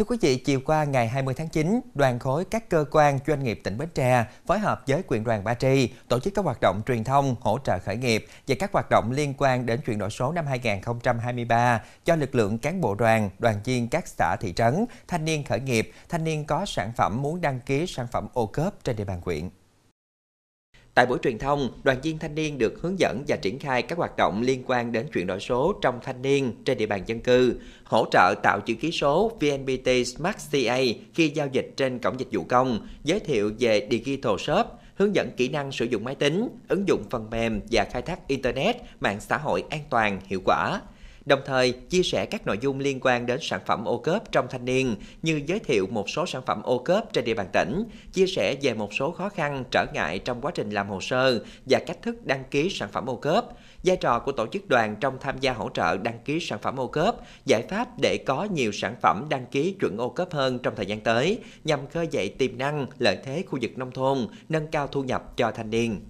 Thưa quý vị, chiều qua ngày 20 tháng 9, đoàn khối các cơ quan doanh nghiệp tỉnh Bến Tre phối hợp với quyện đoàn Ba Tri tổ chức các hoạt động truyền thông hỗ trợ khởi nghiệp và các hoạt động liên quan đến chuyển đổi số năm 2023 cho lực lượng cán bộ đoàn, đoàn viên các xã thị trấn, thanh niên khởi nghiệp, thanh niên có sản phẩm muốn đăng ký sản phẩm ô cớp trên địa bàn quyện. Tại buổi truyền thông, đoàn viên thanh niên được hướng dẫn và triển khai các hoạt động liên quan đến chuyển đổi số trong thanh niên trên địa bàn dân cư, hỗ trợ tạo chữ ký số VNPT Smart CA khi giao dịch trên cổng dịch vụ công, giới thiệu về Digital Shop, hướng dẫn kỹ năng sử dụng máy tính, ứng dụng phần mềm và khai thác Internet, mạng xã hội an toàn, hiệu quả đồng thời chia sẻ các nội dung liên quan đến sản phẩm ô cớp trong thanh niên như giới thiệu một số sản phẩm ô cớp trên địa bàn tỉnh, chia sẻ về một số khó khăn trở ngại trong quá trình làm hồ sơ và cách thức đăng ký sản phẩm ô cớp, vai trò của tổ chức đoàn trong tham gia hỗ trợ đăng ký sản phẩm ô cớp, giải pháp để có nhiều sản phẩm đăng ký chuẩn ô cớp hơn trong thời gian tới nhằm khơi dậy tiềm năng, lợi thế khu vực nông thôn, nâng cao thu nhập cho thanh niên.